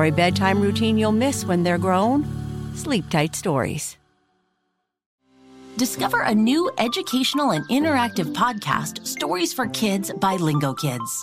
For a bedtime routine you'll miss when they're grown, Sleep Tight Stories. Discover a new educational and interactive podcast, Stories for Kids by Lingokids.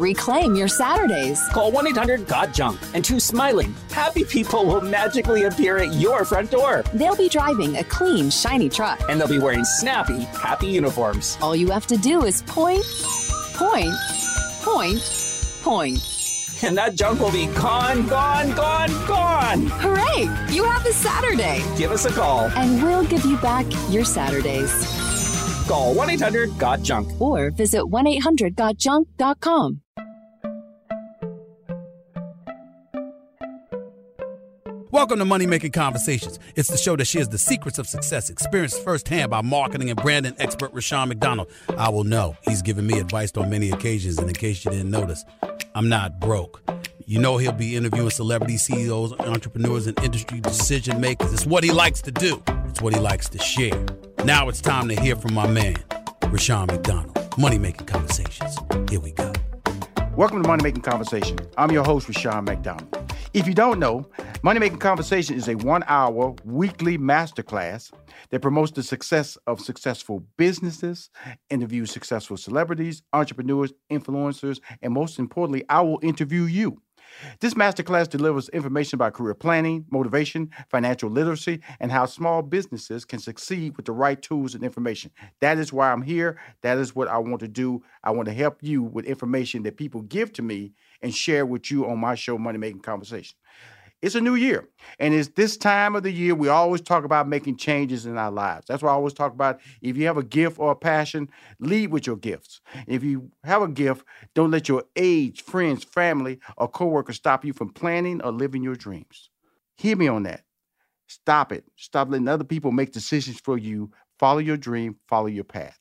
Reclaim your Saturdays. Call 1 800 GOT JUNK, and two smiling, happy people will magically appear at your front door. They'll be driving a clean, shiny truck. And they'll be wearing snappy, happy uniforms. All you have to do is point, point, point, point. And that junk will be gone, gone, gone, gone. Hooray! You have a Saturday. Give us a call. And we'll give you back your Saturdays. Call 1 800 GOT JUNK. Or visit 1 800 GotJunk.com. Welcome to Money Making Conversations. It's the show that shares the secrets of success, experienced firsthand by marketing and branding expert Rushion McDonald. I will know he's given me advice on many occasions, and in case you didn't notice, I'm not broke. You know he'll be interviewing celebrity CEOs, entrepreneurs, and industry decision makers. It's what he likes to do. It's what he likes to share. Now it's time to hear from my man, Rushion McDonald. Money Making Conversations. Here we go. Welcome to Money Making Conversation. I'm your host, Rushion McDonald. If you don't know, Money Making Conversation is a one hour weekly masterclass that promotes the success of successful businesses, interviews successful celebrities, entrepreneurs, influencers, and most importantly, I will interview you. This masterclass delivers information about career planning, motivation, financial literacy, and how small businesses can succeed with the right tools and information. That is why I'm here. That is what I want to do. I want to help you with information that people give to me and share with you on my show, Money Making Conversation. It's a new year. And it's this time of the year we always talk about making changes in our lives. That's why I always talk about if you have a gift or a passion, lead with your gifts. If you have a gift, don't let your age, friends, family, or coworkers stop you from planning or living your dreams. Hear me on that. Stop it. Stop letting other people make decisions for you. Follow your dream, follow your path.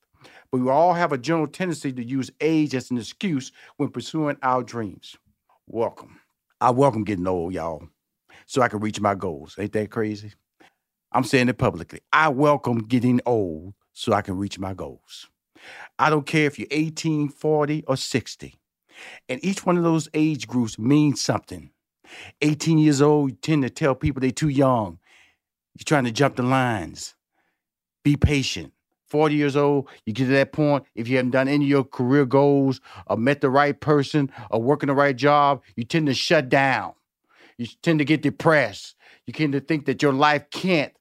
But we all have a general tendency to use age as an excuse when pursuing our dreams. Welcome. I welcome getting old, y'all so I can reach my goals. Ain't that crazy? I'm saying it publicly. I welcome getting old so I can reach my goals. I don't care if you're 18, 40, or 60. And each one of those age groups means something. 18 years old, you tend to tell people they're too young. You're trying to jump the lines. Be patient. 40 years old, you get to that point, if you haven't done any of your career goals or met the right person or working the right job, you tend to shut down. You tend to get depressed. You tend to think that your life can't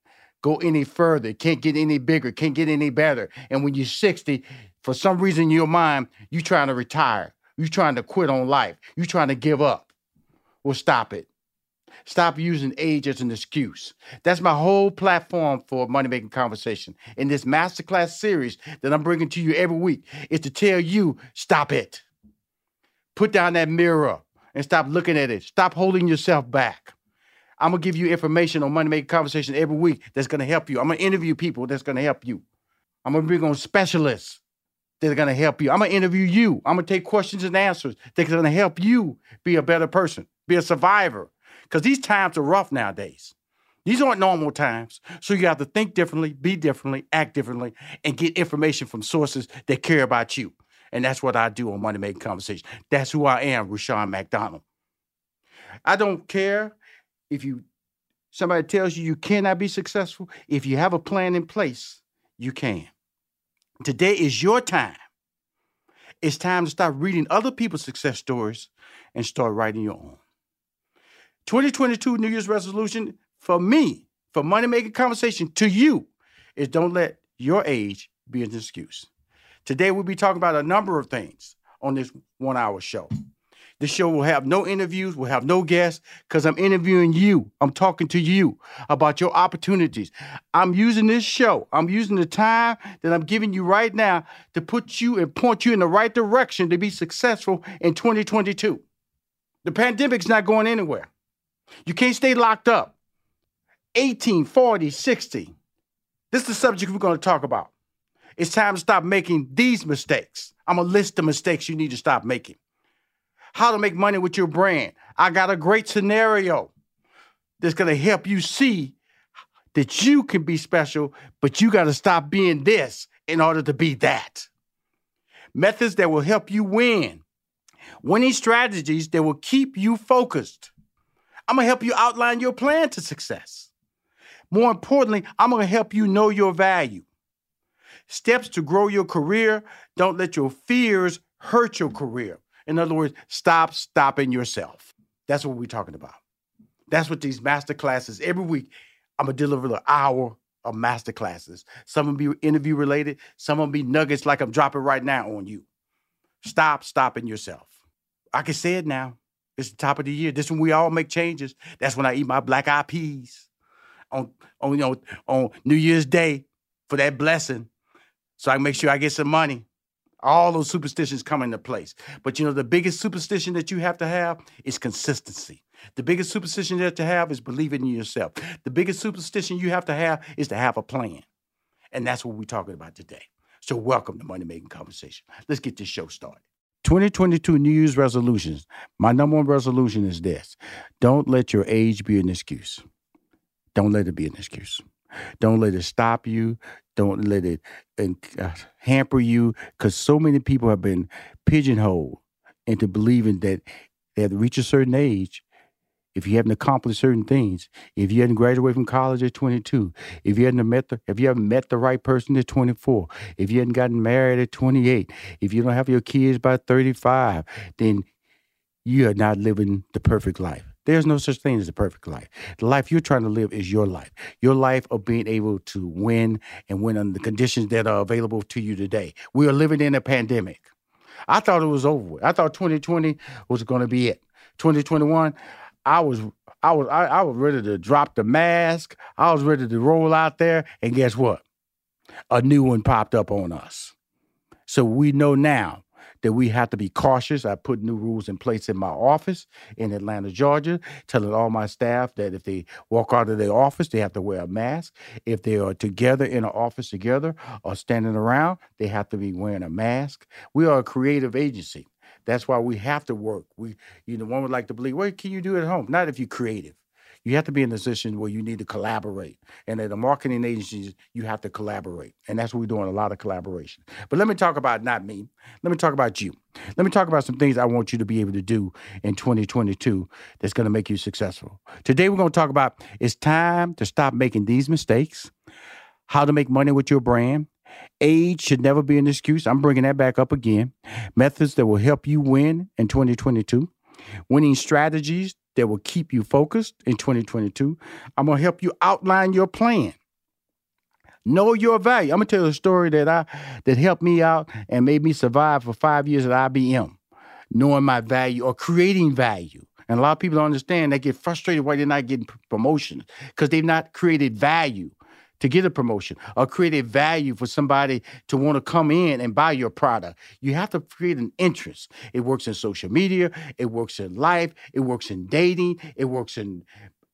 go any further, can't get any bigger, can't get any better. And when you're 60, for some reason in your mind, you're trying to retire. You're trying to quit on life. You're trying to give up. Well, stop it. Stop using age as an excuse. That's my whole platform for Money Making Conversation. In this masterclass series that I'm bringing to you every week is to tell you, stop it. Put down that mirror and stop looking at it. Stop holding yourself back. I'm gonna give you information on Money Making Conversation every week that's gonna help you. I'm gonna interview people that's gonna help you. I'm gonna bring on specialists that are gonna help you. I'm gonna interview you. I'm gonna take questions and answers that's gonna help you be a better person, be a survivor. Because these times are rough nowadays. These aren't normal times. So you have to think differently, be differently, act differently, and get information from sources that care about you. And that's what I do on Money Making Conversation. That's who I am, Rushion McDonald. I don't care if you somebody tells you you cannot be successful. If you have a plan in place, you can. Today is your time. It's time to stop reading other people's success stories and start writing your own. 2022 New Year's resolution for me, for money making conversation to you, is don't let your age be an excuse. Today, we'll be talking about a number of things on this one hour show. This show will have no interviews, will have no guests, because I'm interviewing you. I'm talking to you about your opportunities. I'm using this show, I'm using the time that I'm giving you right now to put you and point you in the right direction to be successful in 2022. The pandemic's not going anywhere. You can't stay locked up. 18, 40, 60. This is the subject we're going to talk about. It's time to stop making these mistakes. I'm going to list the mistakes you need to stop making. How to make money with your brand. I got a great scenario that's going to help you see that you can be special, but you got to stop being this in order to be that. Methods that will help you win. Winning strategies that will keep you focused. I'm going to help you outline your plan to success. More importantly, I'm going to help you know your value. Steps to grow your career. Don't let your fears hurt your career. In other words, stop stopping yourself. That's what we're talking about. That's what these master classes every week. I'm gonna deliver an hour of master classes. Some will be interview related. Some will be nuggets like I'm dropping right now on you. Stop stopping yourself. I can say it now. It's the top of the year. This is when we all make changes. That's when I eat my black eyed peas on, on, you know, on New Year's Day for that blessing so I make sure I get some money. All those superstitions come into place. But you know, the biggest superstition that you have to have is consistency. The biggest superstition that you have is believing in yourself. The biggest superstition you have to have is to have a plan. And that's what we're talking about today. So, welcome to Money Making Conversation. Let's get this show started. 2022 New Year's resolutions. My number one resolution is this don't let your age be an excuse. Don't let it be an excuse. Don't let it stop you. Don't let it uh, hamper you because so many people have been pigeonholed into believing that they have to reach a certain age if you haven't accomplished certain things, if you hadn't graduated from college at 22, if you hadn't met the, if you haven't met the right person at 24, if you hadn't gotten married at 28, if you don't have your kids by 35, then you are not living the perfect life. There's no such thing as a perfect life. The life you're trying to live is your life. Your life of being able to win and win under the conditions that are available to you today. We are living in a pandemic. I thought it was over with. I thought 2020 was going to be it. 2021, I was I was I, I was ready to drop the mask. I was ready to roll out there, and guess what? A new one popped up on us. So we know now that we have to be cautious. I put new rules in place in my office in Atlanta, Georgia, telling all my staff that if they walk out of their office, they have to wear a mask. If they are together in an office together or standing around, they have to be wearing a mask. We are a creative agency. That's why we have to work. We, you know, one would like to believe, what can you do at home? Not if you're creative. You have to be in a position where you need to collaborate. And at a marketing agency, you have to collaborate. And that's what we're doing a lot of collaboration. But let me talk about not me. Let me talk about you. Let me talk about some things I want you to be able to do in 2022 that's going to make you successful. Today, we're going to talk about it's time to stop making these mistakes, how to make money with your brand. Age should never be an excuse. I'm bringing that back up again. Methods that will help you win in 2022 winning strategies that will keep you focused in 2022. I'm going to help you outline your plan. Know your value. I'm gonna tell you a story that I that helped me out and made me survive for five years at IBM, knowing my value or creating value. And a lot of people don't understand. They get frustrated why they're not getting promotions because they've not created value to get a promotion or create a value for somebody to want to come in and buy your product. You have to create an interest. It works in social media, it works in life, it works in dating, it works in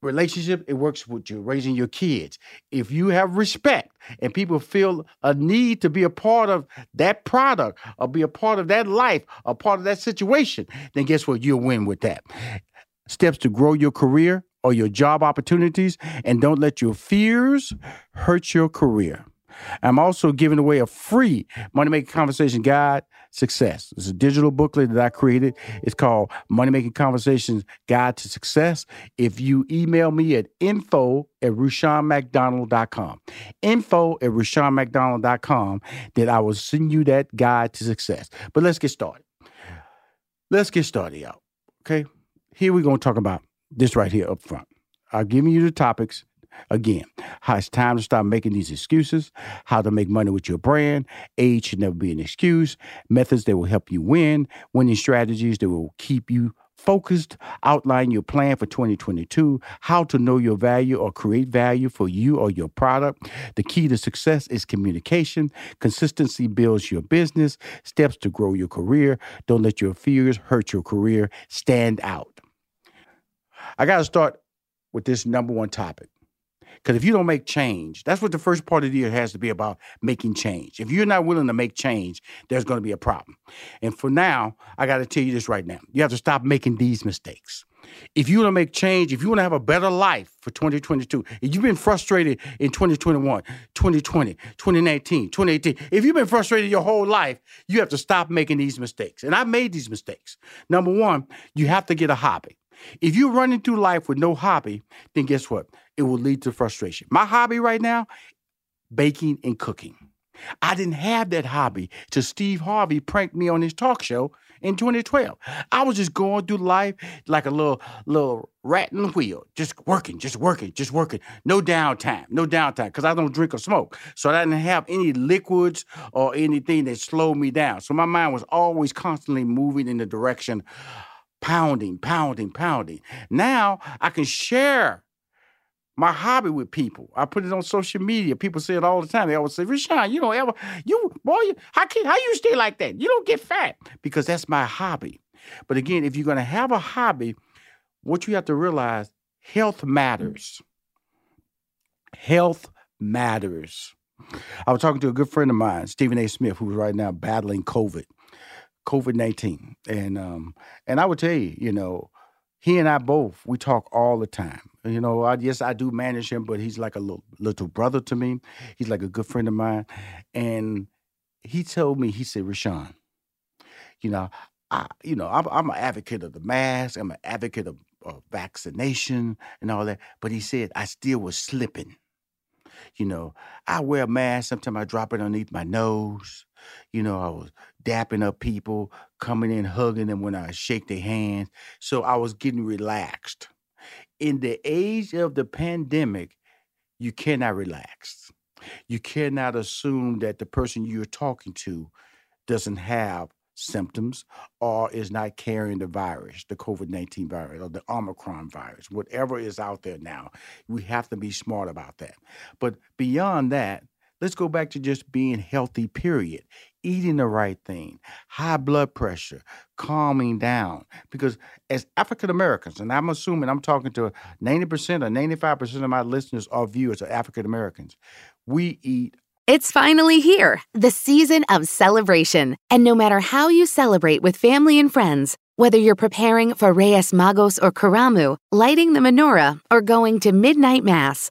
relationship, it works with you raising your kids. If you have respect and people feel a need to be a part of that product or be a part of that life, a part of that situation, then guess what? You'll win with that. Steps to grow your career or your job opportunities, and don't let your fears hurt your career. I'm also giving away a free Money Making Conversation Guide Success. It's a digital booklet that I created. It's called Money Making Conversations Guide to Success. If you email me at info at RushionMcDonald.com, info at RushionMcDonald.com, then I will send you that guide to success. But let's get started. Let's get started, y'all. Okay? Here we're going to talk about this right here up front. I've given you the topics Again, how it's time to stop making these excuses, how to make money with your brand. Age should never be an excuse. Methods that will help you win, winning strategies that will keep you focused, outline your plan for 2022, how to know your value or create value for you or your product. The key to success is communication. Consistency builds your business, steps to grow your career. Don't let your fears hurt your career. Stand out. I got to start with this number one topic because if you don't make change, that's what the first part of the year has to be about making change. If you're not willing to make change, there's going to be a problem. And for now, I got to tell you this right now. You have to stop making these mistakes. If you want to make change, if you want to have a better life for 2022, if you've been frustrated in 2021, 2020, 2019, 2018, if you've been frustrated your whole life, you have to stop making these mistakes. And I made these mistakes. Number one, you have to get a hobby. If you're running through life with no hobby, then guess what? It will lead to frustration. My hobby right now, baking and cooking. I didn't have that hobby till Steve Harvey pranked me on his talk show in 2012. I was just going through life like a little little rat in the wheel, just working, just working, just working. No downtime, no downtime, because I don't drink or smoke. So I didn't have any liquids or anything that slowed me down. So my mind was always constantly moving in the direction pounding, pounding, pounding. Now I can share my hobby with people. I put it on social media. People say it all the time. They always say, Rushion, you don't ever, you, boy, how can, how you stay like that? You don't get fat because that's my hobby. But again, if you're going to have a hobby, what you have to realize, health matters. Health matters. I was talking to a good friend of mine, Stephen A. Smith, who's right now battling COVID. COVID nineteen, and um, and I would tell you, you know, he and I both we talk all the time. You know, I, yes, I do manage him, but he's like a little, little brother to me. He's like a good friend of mine, and he told me, he said, Rushion, you know, I, you know, I'm, I'm an advocate of the mask. I'm an advocate of, of vaccination and all that. But he said I still was slipping. You know, I wear a mask. Sometimes I drop it underneath my nose. You know, I was dapping up people, coming in, hugging them when I shake their hands. So I was getting relaxed. In the age of the pandemic, you cannot relax. You cannot assume that the person you're talking to doesn't have symptoms or is not carrying the virus, the COVID 19 virus or the Omicron virus, whatever is out there now. We have to be smart about that. But beyond that, let's go back to just being healthy, period. Eating the right thing, high blood pressure, calming down. Because as African Americans, and I'm assuming I'm talking to 90% or 95% of my listeners or viewers are African Americans, we eat it's finally here, the season of celebration. And no matter how you celebrate with family and friends, whether you're preparing for Reyes Magos or Karamu, lighting the menorah, or going to midnight mass,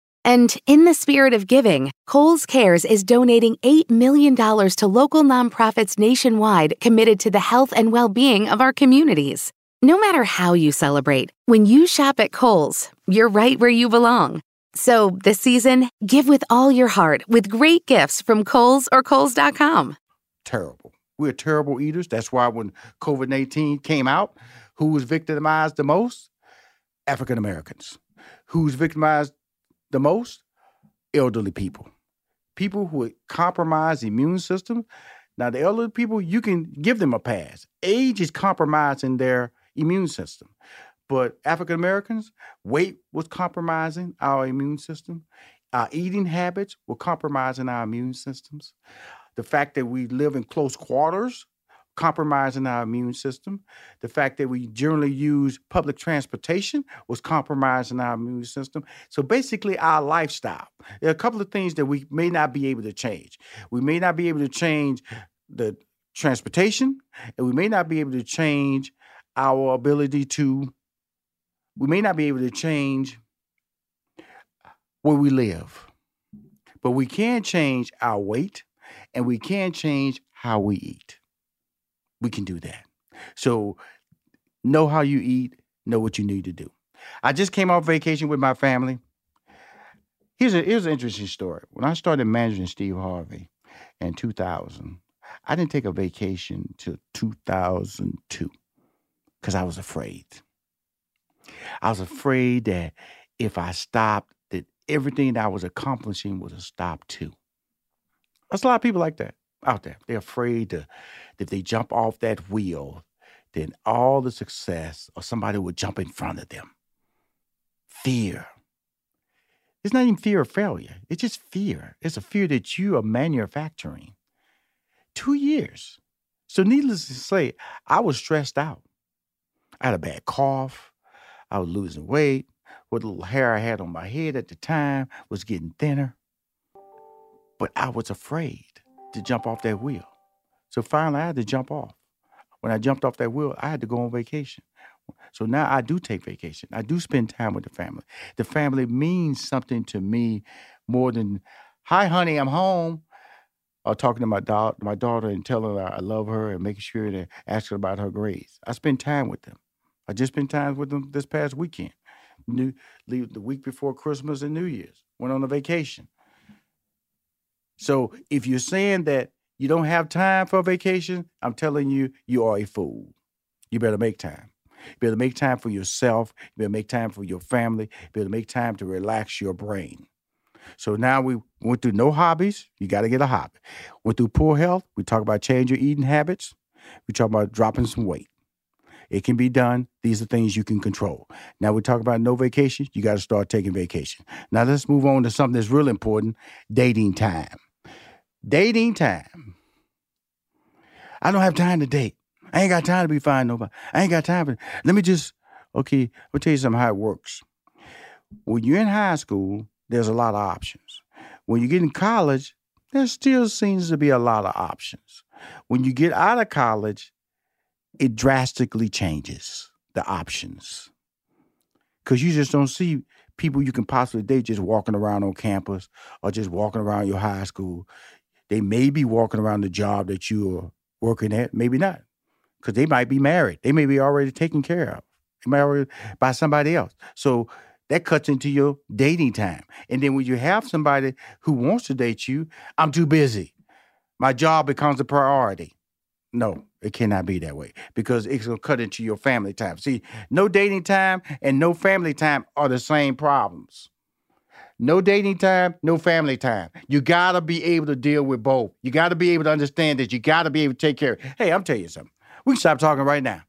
And in the spirit of giving, Kohl's Cares is donating $8 million to local nonprofits nationwide committed to the health and well being of our communities. No matter how you celebrate, when you shop at Kohl's, you're right where you belong. So this season, give with all your heart with great gifts from Kohl's or Kohl's.com. Terrible. We're terrible eaters. That's why when COVID 19 came out, who was victimized the most? African Americans. Who's victimized the most? Elderly people. People who compromise the immune system. Now, the elderly people, you can give them a pass. Age is compromising their immune system. But African Americans, weight was compromising our immune system. Our eating habits were compromising our immune systems the fact that we live in close quarters, compromising our immune system. The fact that we generally use public transportation was compromising our immune system. So basically, our lifestyle. There are a couple of things that we may not be able to change. We may not be able to change the transportation, and we may not be able to change our ability to, we may not be able to change where we live. But we can change our weight and we can change how we eat. We can do that. So know how you eat, know what you need to do. I just came off vacation with my family. Here's, a, here's an interesting story. When I started managing Steve Harvey in 2000, I didn't take a vacation till 2002 because I was afraid. I was afraid that if I stopped, that everything that I was accomplishing would stopped too. There's a lot of people like that out there. They're afraid to, if they jump off that wheel, then all the success or somebody would jump in front of them. Fear. It's not even fear of failure. It's just fear. It's a fear that you are manufacturing. Two years. So, needless to say, I was stressed out. I had a bad cough. I was losing weight. What little hair I had on my head at the time was getting thinner. But I was afraid to jump off that wheel. So finally, I had to jump off. When I jumped off that wheel, I had to go on vacation. So now I do take vacation. I do spend time with the family. The family means something to me more than, hi, honey, I'm home. Or talking to my, da- my daughter and telling her I love her and making sure to ask her about her grades. I spend time with them. I just spent time with them this past weekend. New, the week before Christmas and New Year's. Went on a vacation. So if you're saying that you don't have time for vacation, I'm telling you, you are a fool. You better make time. You better make time for yourself. You better make time for your family. You better make time to relax your brain. So now we went through no hobbies. You got to get a hobby. Went through poor health. We talk about change your eating habits. We talk about dropping some weight. It can be done. These are things you can control. Now we talk about no vacation. You got to start taking vacation. Now let's move on to something that's real important: dating time. Dating time. I don't have time to date. I ain't got time to be finding nobody. I ain't got time for. Let me just. Okay, I'll tell you something how it works. When you're in high school, there's a lot of options. When you get in college, there still seems to be a lot of options. When you get out of college, it drastically changes the options. Because you just don't see people you can possibly date just walking around on campus or just walking around your high school. They may be walking around the job that you're working at, maybe not, because they might be married. They may be already taken care of. Already by somebody else. So that cuts into your dating time. And then when you have somebody who wants to date you, I'm too busy. My job becomes a priority. No, it cannot be that way because it's gonna cut into your family time. See, no dating time and no family time are the same problems. No dating time, no family time. You gotta be able to deal with both. You gotta be able to understand that. You gotta be able to take care. Hey, I'm telling you something. We can stop talking right now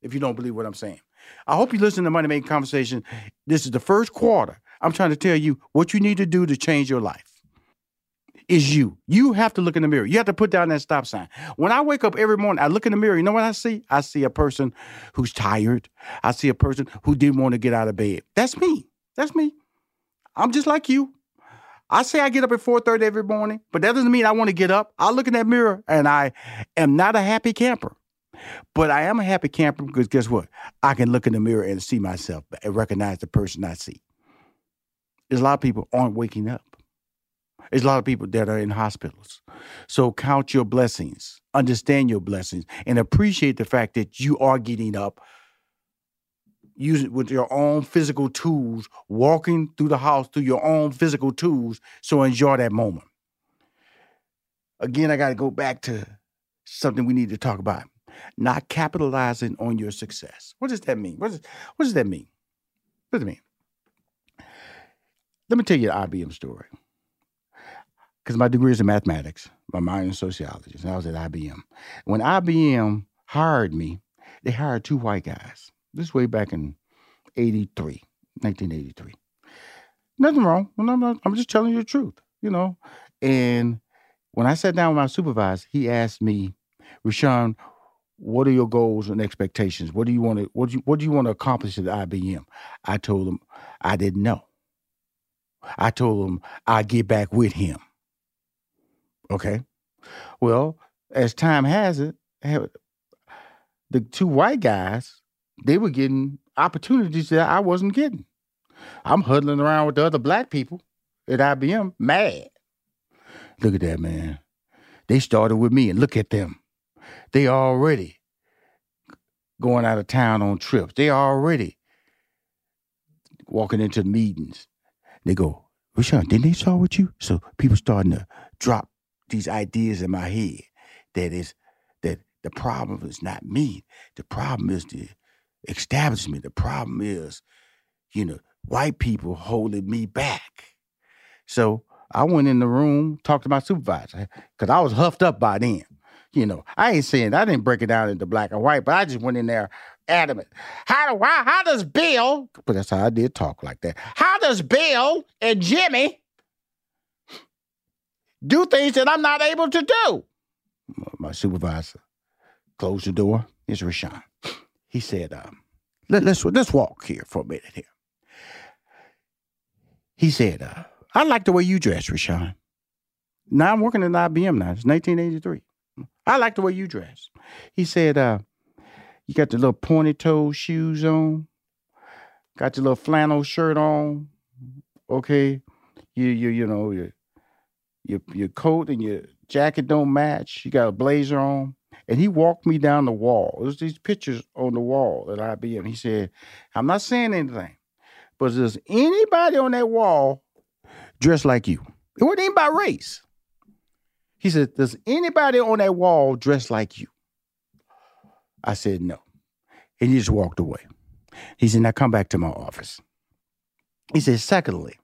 if you don't believe what I'm saying. I hope you listen to Money Making Conversation. This is the first quarter. I'm trying to tell you what you need to do to change your life. Is you. You have to look in the mirror. You have to put down that stop sign. When I wake up every morning, I look in the mirror. You know what I see? I see a person who's tired. I see a person who didn't want to get out of bed. That's me. That's me. I'm just like you. I say I get up at 4:30 every morning, but that doesn't mean I want to get up. I look in that mirror and I am not a happy camper. But I am a happy camper because guess what? I can look in the mirror and see myself and recognize the person I see. There's a lot of people aren't waking up. There's a lot of people that are in hospitals. So count your blessings, understand your blessings, and appreciate the fact that you are getting up use it with your own physical tools, walking through the house through your own physical tools. So enjoy that moment. Again, I got to go back to something we need to talk about. Not capitalizing on your success. What does that mean? What does that mean? What does it mean? Let me tell you the IBM story. Because my degree is in mathematics, my minor in sociology, and I was at IBM. When IBM hired me, they hired two white guys. This way back in 83, 1983. Nothing wrong. I'm, just telling you the truth, you know. And when I sat down with my supervisor, he asked me, Rushion, what are your goals and expectations? What do you want to what do you what do you want to accomplish at IBM? I told him I didn't know. I told him I'd get back with him. Okay. Well, as time has it, the two white guys, they were getting opportunities that I wasn't getting. I'm huddling around with the other black people at IBM, mad. Look at that, man. They started with me, and look at them. They already going out of town on trips. They already walking into meetings. They go, Rushion, didn't they start with you? So people starting to drop these ideas in my head that is that the problem is not me. The problem is the establishment. The problem is, you know, white people holding me back. So I went in the room, talked to my supervisor, because I was huffed up by then. You know, I ain't saying I didn't break it down into black and white, but I just went in there adamant. How do why how does Bill, but that's how I did talk like that. How does Bill and Jimmy do things that I'm not able to do? My supervisor closed the door. It's Rushion. He said, um, let, us let's, let's walk here for a minute here. He said, uh, I like the way you dress, Rushion. Now I'm working at IBM now. It's 1983. I like the way you dress. He said, uh, you got the little pointy toe shoes on, got your little flannel shirt on, okay. You you you know your your your coat and your jacket don't match. You got a blazer on. And he walked me down the wall. There's these pictures on the wall at IBM. He said, I'm not saying anything, but does anybody on that wall dressed like you? It wasn't even by race. He said, Does anybody on that wall dress like you? I said, No. And he just walked away. He said, Now come back to my office. He said, Secondly,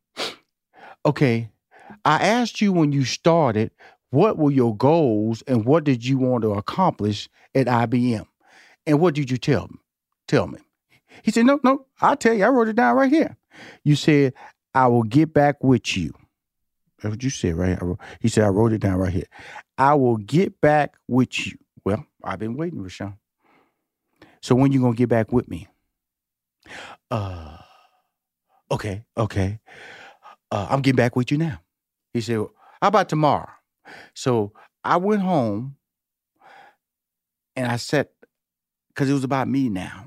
okay, I asked you when you started what were your goals and what did you want to accomplish at IBM? And what did you tell me? Tell me. He said, No, no, I'll tell you. I wrote it down right here. You said, I will get back with you. That's what you said, right? Wrote, he said, I wrote it down right here. I will get back with you. Well, I've been waiting, Rushion. So when you gonna get back with me? Uh okay, okay. Uh, I'm getting back with you now. He said, well, How about tomorrow? So I went home and I said, because it was about me now,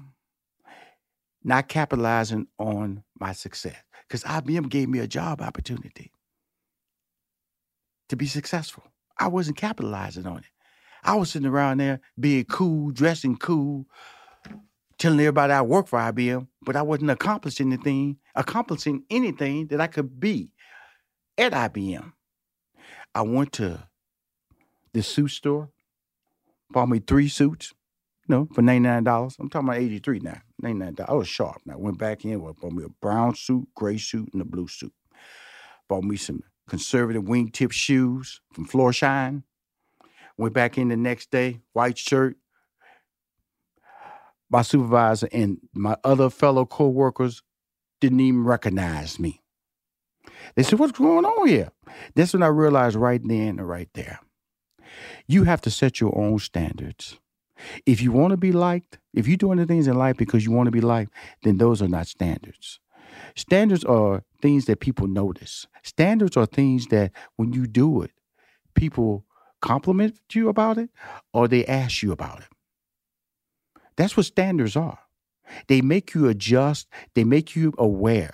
not capitalizing on my success. Because IBM gave me a job opportunity to be successful. I wasn't capitalizing on it. I was sitting around there being cool, dressing cool, telling everybody I work for IBM, but I wasn't accomplishing anything, accomplishing anything that I could be at IBM. I went to the suit store, bought me three suits, you know, for $99. I'm talking about 83 now, $99. I was sharp. Now I went back in, bought me a brown suit, gray suit, and a blue suit. Bought me some conservative wingtip shoes from Florsheim. Went back in the next day, white shirt. My supervisor and my other fellow co-workers didn't even recognize me. They said, What's going on here? That's when I realized right then and right there. You have to set your own standards. If you want to be liked, if you're doing the things in life because you want to be liked, then those are not standards. Standards are things that people notice. Standards are things that when you do it, people compliment you about it or they ask you about it. That's what standards are. They make you adjust, they make you aware.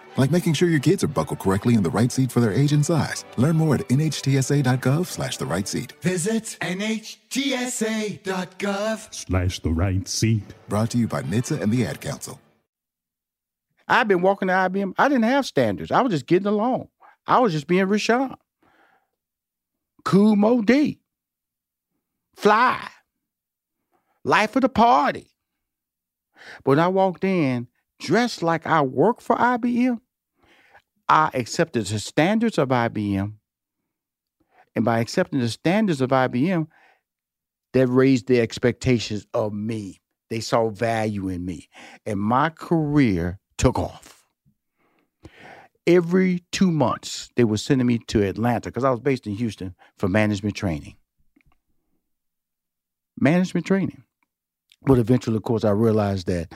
like making sure your kids are buckled correctly in the right seat for their age and size. Learn more at nhtsa.gov slash the right seat. Visit nhtsa.gov slash the right seat. Brought to you by NHTSA and the Ad Council. I've been walking to IBM. I didn't have standards. I was just getting along. I was just being Rushion. Kool Moe Dee. Fly. Life of the party. But when I walked in, dressed like I work for IBM, I accepted the standards of IBM. And by accepting the standards of IBM, that raised the expectations of me. They saw value in me. And my career took off. Every two months, they were sending me to Atlanta because I was based in Houston for management training. Management training. But eventually, of course, I realized that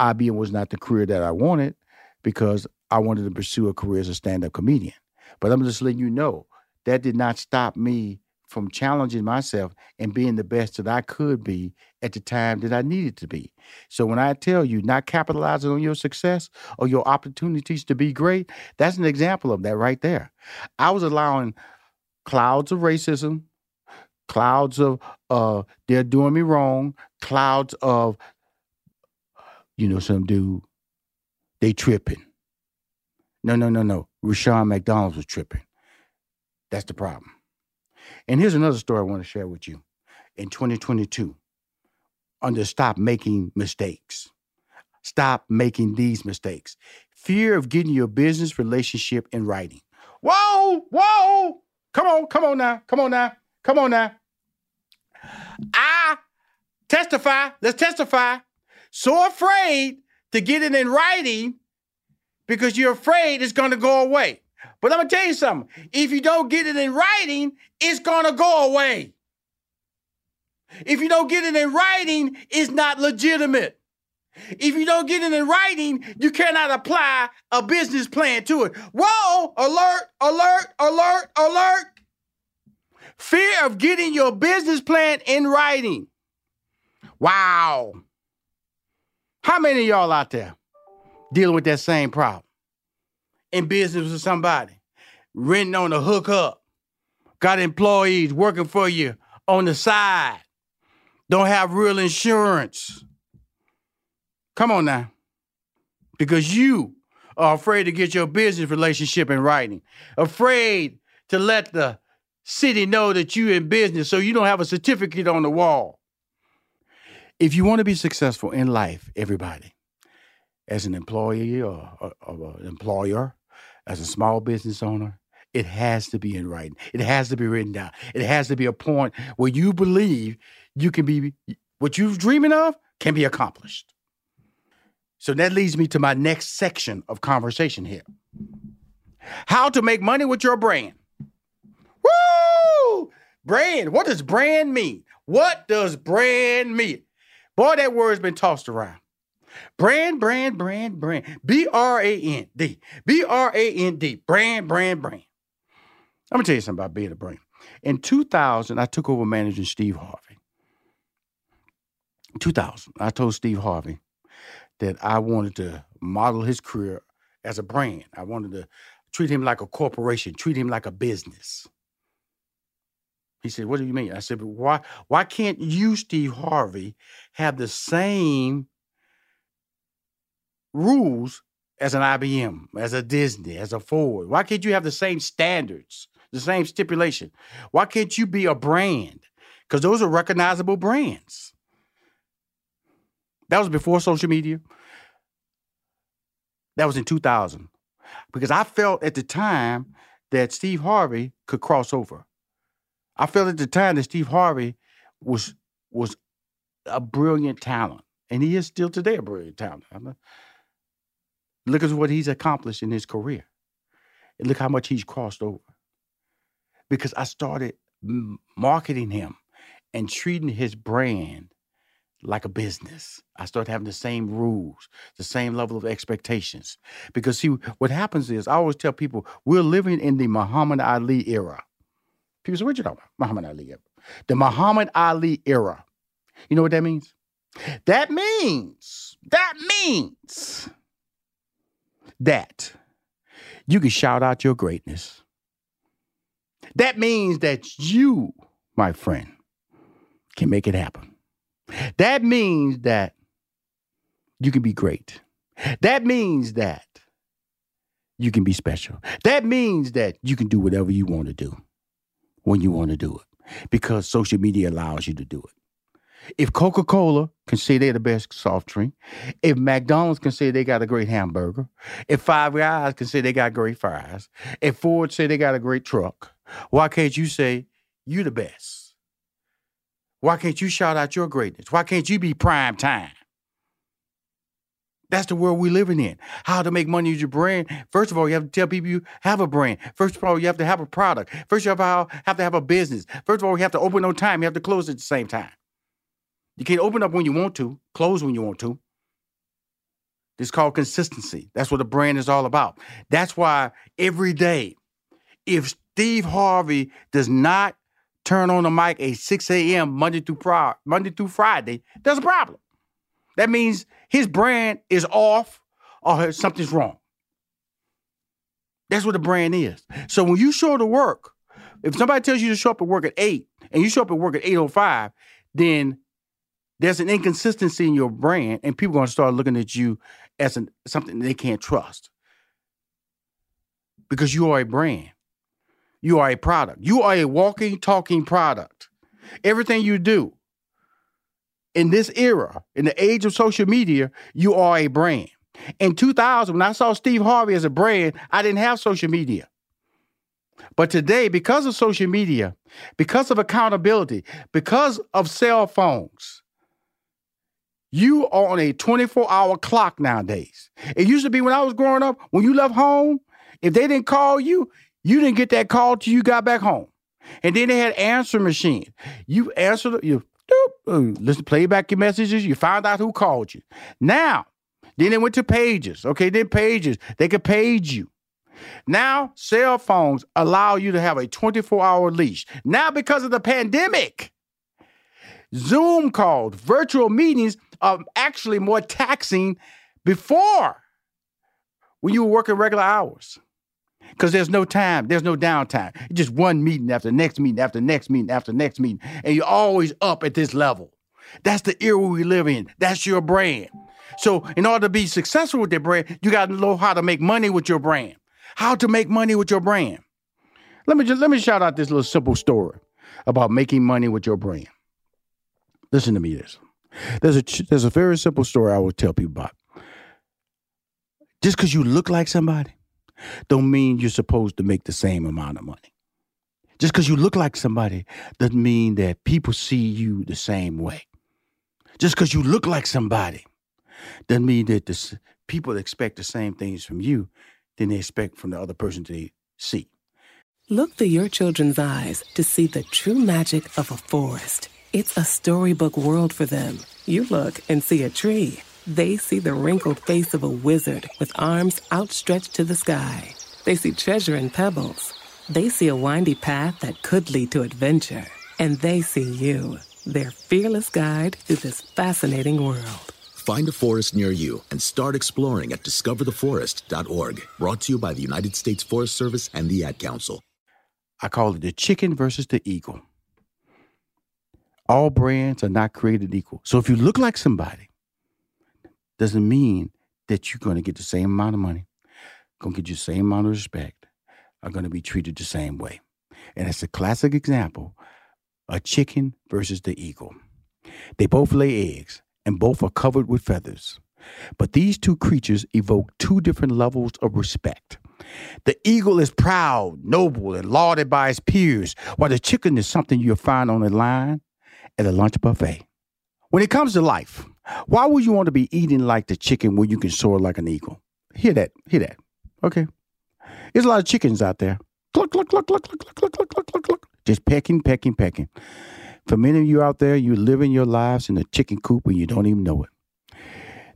IBM was not the career that I wanted because I wanted to pursue a career as a stand up comedian. But I'm just letting you know that did not stop me from challenging myself and being the best that I could be at the time that I needed to be. So when I tell you not capitalizing on your success or your opportunities to be great, that's an example of that right there. I was allowing clouds of racism, clouds of uh they're doing me wrong, clouds of you know some dude they tripping. No, no, no, no. Rushion McDonald was tripping. That's the problem. And here's another story I want to share with you. In 2022, under stop making mistakes. Stop making these mistakes. Fear of getting your business relationship in writing. Whoa, whoa. Come on, come on now. Come on now. Come on now. I testify, let's testify. So afraid to get it in writing because you're afraid it's going to go away. But I'm going to tell you something. If you don't get it in writing, it's going to go away. If you don't get it in writing, it's not legitimate. If you don't get it in writing, you cannot apply a business plan to it. Whoa, alert, alert, alert, alert. Fear of getting your business plan in writing. Wow. How many of y'all out there dealing with that same problem? In business with somebody, renting on a hookup, got employees working for you on the side, don't have real insurance. Come on now. Because you are afraid to get your business relationship in writing, afraid to let the city know that you're in business so you don't have a certificate on the wall. If you want to be successful in life, everybody, as an employee or, or, or an employer, as a small business owner, it has to be in writing. It has to be written down. It has to be a point where you believe you can be what you're dreaming of can be accomplished. So that leads me to my next section of conversation here. How to make money with your brand. Woo! Brand. What does brand mean? What does brand mean? Boy, that word's been tossed around. Brand, brand, brand, brand. B R A N D. B R A N D. Brand, brand, brand. I'm gonna tell you something about being a brand. In 2000, I took over managing Steve Harvey. 2000, I told Steve Harvey that I wanted to model his career as a brand. I wanted to treat him like a corporation, treat him like a business. He said, What do you mean? I said, But why, why can't you, Steve Harvey, have the same rules as an IBM, as a Disney, as a Ford? Why can't you have the same standards, the same stipulation? Why can't you be a brand? Because those are recognizable brands. That was before social media. That was in 2000. Because I felt at the time that Steve Harvey could cross over. I felt at the time that Steve Harvey was was a brilliant talent, and he is still today a brilliant talent. Look at what he's accomplished in his career, and look how much he's crossed over. Because I started marketing him and treating his brand like a business. I started having the same rules, the same level of expectations. Because see, what happens is I always tell people we're living in the Muhammad Ali era. People say, what you talking about? Muhammad Ali era. The Muhammad Ali era. You know what that means? That means, that means that you can shout out your greatness. That means that you, my friend, can make it happen. That means that you can be great. That means that you can be special. That means that you can do whatever you want to do when you want to do it because social media allows you to do it. If Coca Cola can say they're the best soft drink, if McDonald's can say they got a great hamburger, if Five Guys can say they got great fries, if Ford say they got a great truck, why can't you say you're the best? Why can't you shout out your greatness? Why can't you be prime time? That's the world we're living in. How to make money with your brand. First of all, you have to tell people you have a brand. First of all, you have to have a product. First of all, have to have a business. First of all, you have to open on time. You have to close at the same time. You can't open up when you want to, close when you want to. It's called consistency. That's what a brand is all about. That's why every day, if Steve Harvey does not turn on the mic at 6 a.m. Monday through Monday through Friday, there's a problem. That means his brand is off or something's wrong. That's what a brand is. So when you show to work, if somebody tells you to show up at work at 8 and you show up at work at 8.05, then there's an inconsistency in your brand and people are going to start looking at you as an, something they can't trust. Because you are a brand. You are a product. You are a walking, talking product. Everything you do in this era, in the age of social media, you are a brand. In 2000, when I saw Steve Harvey as a brand, I didn't have social media. But today, because of social media, because of accountability, because of cell phones, you are on a 24 hour clock nowadays. It used to be when I was growing up, when you left home, if they didn't call you, you didn't get that call till you got back home. And then they had answer machine. You answered, you uh, listen, play back your messages. You found out who called you. Now, then they went to pages. Okay, then pages. They could page you. Now, cell phones allow you to have a 24 hour leash. Now, because of the pandemic, Zoom calls, virtual meetings are actually more taxing before when you were working regular hours. Because there's no time, there's no downtime. Just one meeting after next meeting after next meeting after next meeting. And you're always up at this level. That's the era we live in. That's your brand. So, in order to be successful with your brand, you got to know how to make money with your brand. How to make money with your brand. Let me just let me shout out this little simple story about making money with your brand. Listen to me this. There's a there's a very simple story I will tell people about. Just because you look like somebody, don't mean you're supposed to make the same amount of money. Just because you look like somebody doesn't mean that people see you the same way. Just because you look like somebody doesn't mean that the people expect the same things from you than they expect from the other person they see. Look through your children's eyes to see the true magic of a forest. It's a storybook world for them. You look and see a tree. They see the wrinkled face of a wizard with arms outstretched to the sky. They see treasure in pebbles. They see a windy path that could lead to adventure. And they see you, their fearless guide through this fascinating world. Find a forest near you and start exploring at discovertheforest.org. Brought to you by the United States Forest Service and the Ad Council. I call it the chicken versus the eagle. All brands are not created equal. So if you look like somebody, doesn't mean that you're going to get the same amount of money, going to get the same amount of respect, are going to be treated the same way. And it's a classic example a chicken versus the eagle. They both lay eggs and both are covered with feathers. But these two creatures evoke two different levels of respect. The eagle is proud, noble, and lauded by his peers, while the chicken is something you'll find on the line at a lunch buffet. When it comes to life, why would you want to be eating like the chicken when you can soar like an eagle? Hear that, hear that. Okay. There's a lot of chickens out there. Cluck, cluck, cluck, cluck, cluck, cluck, cluck, cluck, cluck, cluck. Just pecking, pecking, pecking. For many of you out there, you're living your lives in a chicken coop and you don't even know it.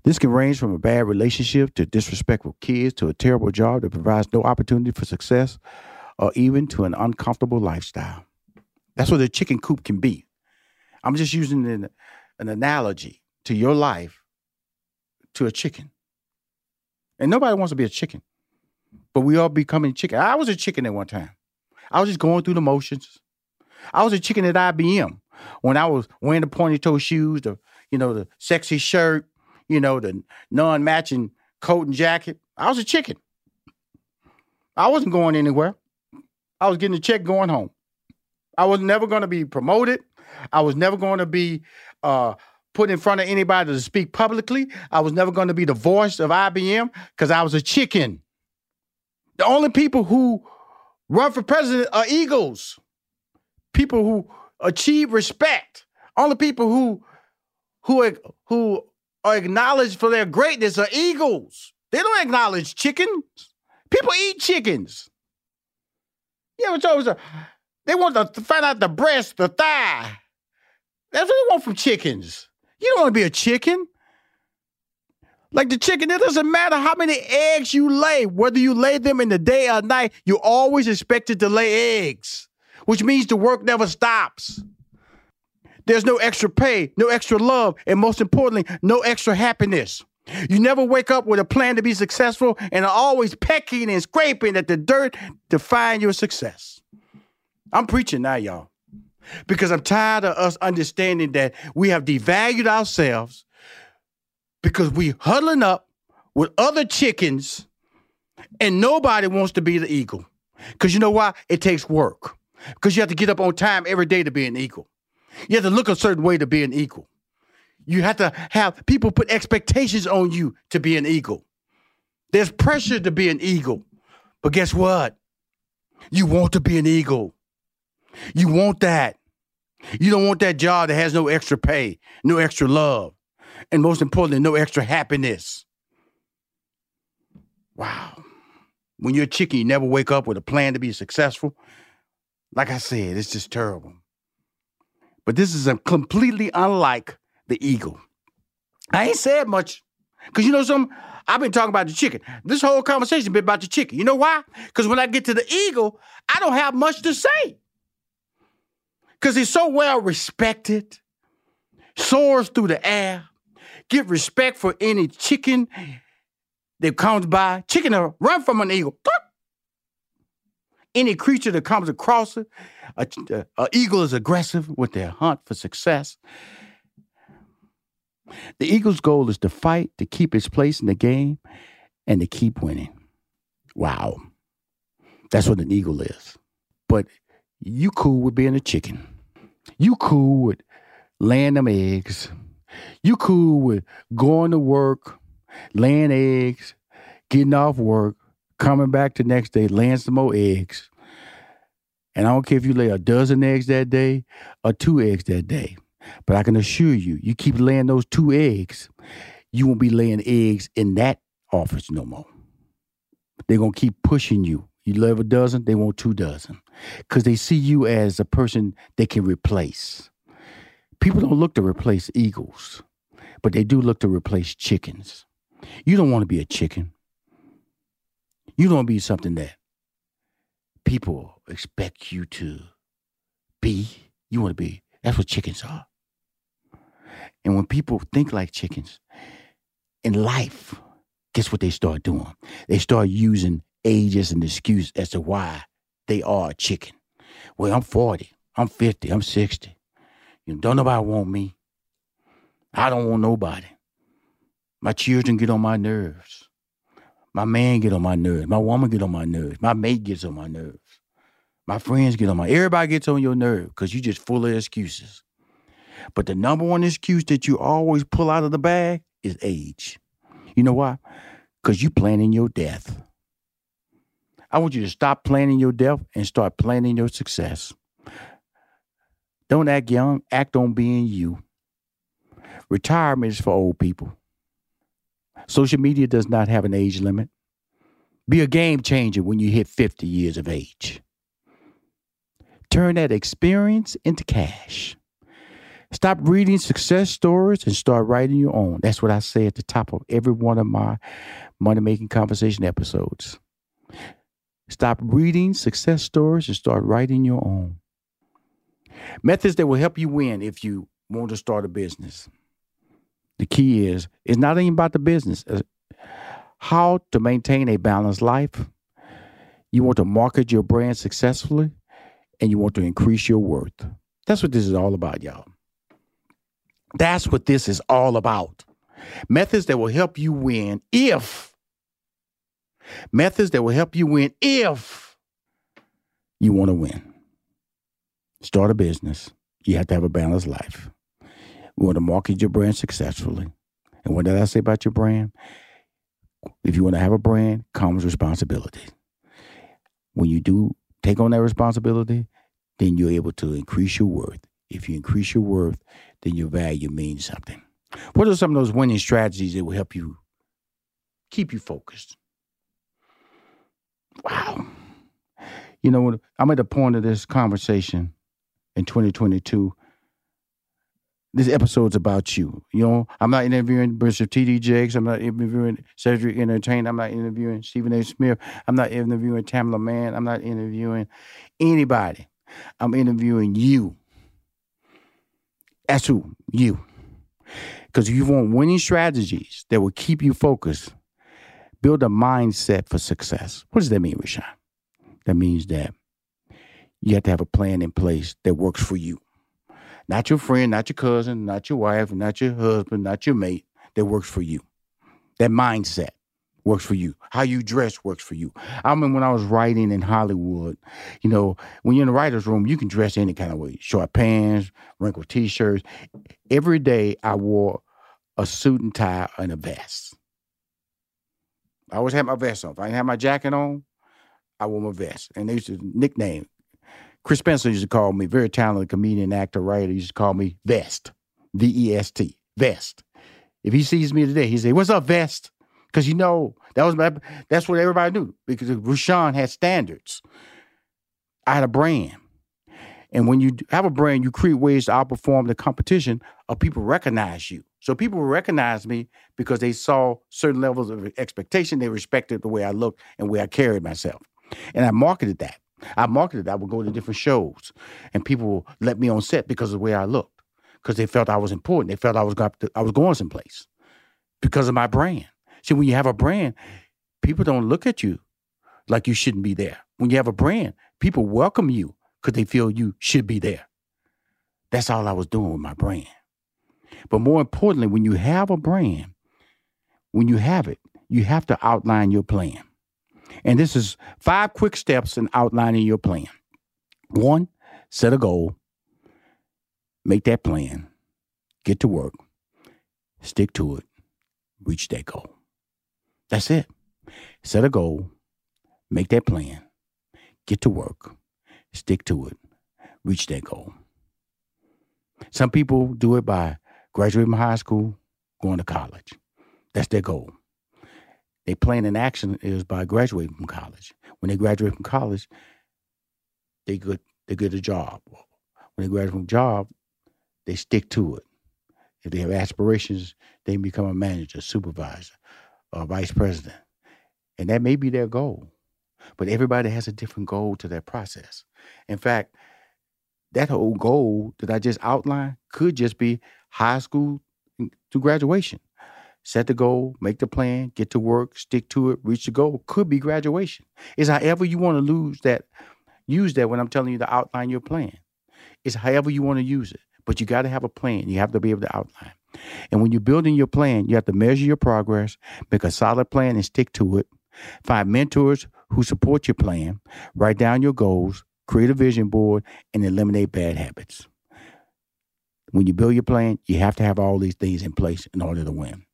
This can range from a bad relationship to disrespectful kids to a terrible job that provides no opportunity for success or even to an uncomfortable lifestyle. That's what a chicken coop can be. I'm just using an, an analogy to your life to a chicken. And nobody wants to be a chicken, but we all becoming chicken. I was a chicken at one time. I was just going through the motions. I was a chicken at IBM when I was wearing the pointy toe shoes, the you know the sexy shirt, you know the non-matching coat and jacket. I was a chicken. I wasn't going anywhere. I was getting a check going home. I was never going to be promoted. I was never going to be uh, put in front of anybody to speak publicly. I was never going to be the voice of IBM because I was a chicken. The only people who run for president are eagles. People who achieve respect. Only people who who who are acknowledged for their greatness are eagles. They don't acknowledge chickens. People eat chickens. Yeah, it's always a, they want to find out the breast, the thigh. That's what they want from chickens. You don't want to be a chicken. Like the chicken, it doesn't matter how many eggs you lay, whether you lay them in the day or night, you're always expected to lay eggs, which means the work never stops. There's no extra pay, no extra love, and most importantly, no extra happiness. You never wake up with a plan to be successful and are always pecking and scraping at the dirt to find your success. I'm preaching now, y'all, because I'm tired of us understanding that we have devalued ourselves because we huddling up with other chickens and nobody wants to be the eagle. Because you know why? It takes work. Because you have to get up on time every day to be an eagle. You have to look a certain way to be an eagle. You have to have people put expectations on you to be an eagle. There's pressure to be an eagle. But guess what? You want to be an eagle. You want that. You don't want that job that has no extra pay, no extra love, and most importantly, no extra happiness. Wow. When you're a chicken, you never wake up with a plan to be successful. Like I said, it's just terrible. But this is a completely unlike the eagle. I ain't said much. Cause you know something? I've been talking about the chicken. This whole conversation been about the chicken. You know why? Because when I get to the eagle, I don't have much to say. Because he's so well respected, soars through the air, get respect for any chicken that comes by. Chicken will run from an eagle. Any creature that comes across it, an uh, eagle is aggressive with their hunt for success. The Eagles' goal is to fight, to keep its place in the game, and to keep winning. Wow. That's what an eagle is. But you cool with being a chicken. You cool with laying them eggs. You cool with going to work, laying eggs, getting off work, coming back the next day, laying some more eggs. And I don't care if you lay a dozen eggs that day or two eggs that day. But I can assure you, you keep laying those two eggs, you won't be laying eggs in that office no more. They're going to keep pushing you. You love a dozen, they want two dozen because they see you as a person they can replace. People don't look to replace eagles, but they do look to replace chickens. You don't want to be a chicken. You don't be something that people expect you to be. You want to be. That's what chickens are. And when people think like chickens in life, guess what they start doing? They start using age as an excuse as to why they are a chicken. Well, I'm 40, I'm 50, I'm 60. You don't nobody want me. I don't want nobody. My children get on my nerves. My man get on my nerves. My woman get on my nerves. My mate gets on my nerves. My friends get on my everybody gets on your nerve because you just full of excuses. But the number one excuse that you always pull out of the bag is age. You know why? Because you planning your death. I want you to stop planning your death and start planning your success. Don't act young, act on being you. Retirement is for old people. Social media does not have an age limit. Be a game changer when you hit 50 years of age. Turn that experience into cash. Stop reading success stories and start writing your own. That's what I say at the top of every one of my money making conversation episodes. Stop reading success stories and start writing your own. Methods that will help you win if you want to start a business. The key is it's not even about the business. It's how to maintain a balanced life. You want to market your brand successfully and you want to increase your worth. That's what this is all about, y'all. That's what this is all about. Methods that will help you win if, methods that will help you win if you want to win. Start a business. You have to have a balanced life. We want to market your brand successfully. And what did I say about your brand? If you want to have a brand, comes responsibility. When you do take on that responsibility, then you're able to increase your worth. If you increase your worth, then your value means something. What are some of those winning strategies that will help you keep you focused? Wow. You know, what? I'm at the point of this conversation in 2022. This episode's about you. You know, I'm not interviewing Bishop T.D. Jakes. I'm not interviewing Cedric Entertain. I'm not interviewing Stephen A. Smith. I'm not interviewing Tamela Mann. I'm not interviewing anybody. I'm interviewing you. That's who, you. Because you want winning strategies that will keep you focused, build a mindset for success. What does that mean, Rushion? That means that you have to have a plan in place that works for you. Not your friend, not your cousin, not your wife, not your husband, not your mate, that works for you. That mindset works for you. How you dress works for you. I remember when I was writing in Hollywood, you know, when you're in the writer's room, you can dress any kind of way short pants, wrinkled t shirts. Every day I wore a suit and tie and a vest. I always had my vest on. If I didn't have my jacket on, I wore my vest. And they used to nickname. Chris Spencer used to call me, very talented comedian, actor, writer, used to call me Vest. V E S T. Vest. If he sees me today, he say, What's up, Vest? Because you know, that was my, that's what everybody knew. Because Rushion had standards. I had a brand. And when you have a brand, you create ways to outperform the competition or people recognize you. So people recognize me because they saw certain levels of expectation. They respected the way I looked and the way I carried myself. And I marketed that. I marketed that. I would go to different shows and people would let me on set because of the way I looked. Because they felt I was important. They felt I was I was going someplace because of my brand. See, when you have a brand, people don't look at you like you shouldn't be there. When you have a brand, people welcome you because they feel you should be there. That's all I was doing with my brand. But more importantly, when you have a brand, when you have it, you have to outline your plan. And this is five quick steps in outlining your plan. One, set a goal, make that plan, get to work, stick to it, reach that goal. That's it. Set a goal, make that plan, get to work, stick to it, reach that goal. Some people do it by graduating from high school, going to college. That's their goal. Their plan in action is by graduating from college. When they graduate from college, they get they get a job. When they graduate from job, they stick to it. If they have aspirations, they become a manager, supervisor or vice president. And that may be their goal. But everybody has a different goal to that process. In fact, that whole goal that I just outlined could just be high school mm, to graduation. Set the goal, make the plan, get to work, stick to it, reach the goal. Could be graduation. It's however you want to lose that, use that when I'm telling you to outline your plan. It's however you want to use it. But you got to have a plan. You have to be able to outline. And when you're building your plan, you have to measure your progress, make a solid plan and stick to it. Find mentors who support your plan, write down your goals, create a vision board, and eliminate bad habits. When you build your plan, you have to have all these things in place in order to win.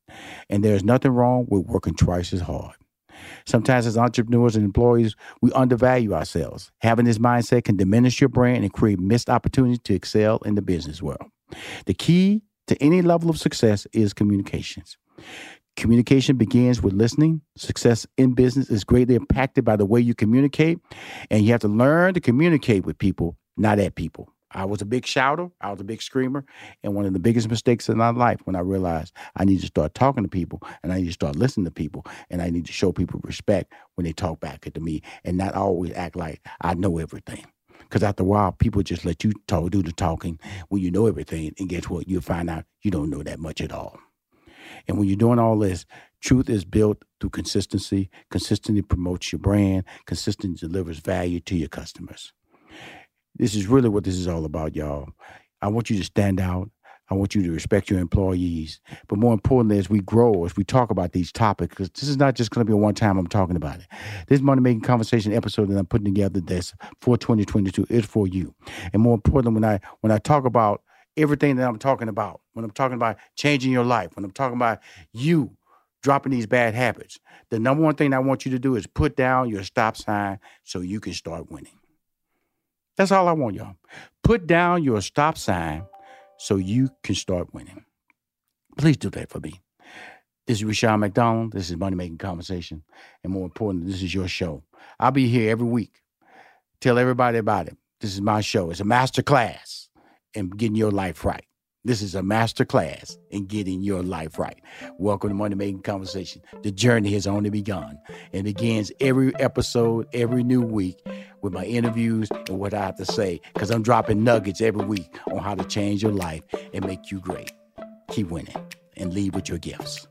And there's nothing wrong with working twice as hard. Sometimes, as entrepreneurs and employees, we undervalue ourselves. Having this mindset can diminish your brand and create missed opportunities to excel in the business world. The key to any level of success is communications. Communication begins with listening. Success in business is greatly impacted by the way you communicate, and you have to learn to communicate with people, not at people. I was a big shouter, I was a big screamer, and one of the biggest mistakes in my life when I realized I need to start talking to people and I need to start listening to people and I need to show people respect when they talk back to me and not always act like I know everything. Because after a while, people just let you talk, do the talking when you know everything. And guess what? You'll find out you don't know that much at all. And when you're doing all this, truth is built through consistency. Consistency promotes your brand. Consistency delivers value to your customers. This is really what this is all about, y'all. I want you to stand out. I want you to respect your employees. But more importantly, as we grow, as we talk about these topics, because this is not just going to be a one time I'm talking about it. This money making conversation episode that I'm putting together that's for 2022 is for you. And more importantly, when I when I talk about everything that I'm talking about, when I'm talking about changing your life, when I'm talking about you dropping these bad habits, the number one thing I want you to do is put down your stop sign so you can start winning. That's all I want, y'all. Put down your stop sign so you can start winning. Please do that for me. This is Rushion McDonald. This is Money Making Conversation. And more importantly, this is your show. I'll be here every week. Tell everybody about it. This is my show. It's a master class in getting your life right. This is a master class in getting your life right. Welcome to Money Making Conversation. The journey has only begun and begins every episode, every new week with my interviews and what I have to say because I'm dropping nuggets every week on how to change your life and make you great. Keep winning and lead with your gifts.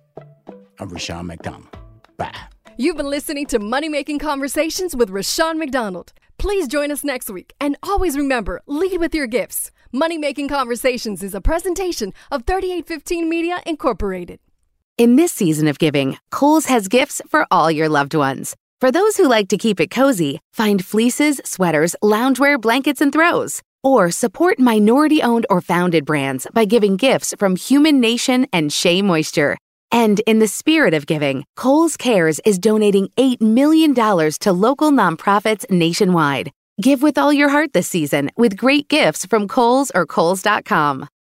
I'm Rushion McDonald. Bye. You've been listening to Money Making Conversations with Rushion McDonald. Please join us next week and always remember lead with your gifts. Money Making Conversations is a presentation of 3815 Media Incorporated. In this season of giving, Kohl's has gifts for all your loved ones. For those who like to keep it cozy, find fleeces, sweaters, loungewear, blankets, and throws. Or support minority owned or founded brands by giving gifts from Human Nation and Shea Moisture. And in the spirit of giving, Kohl's Cares is donating $8 million to local nonprofits nationwide. Give with all your heart this season with great gifts from Kohl's or Kohl's.com.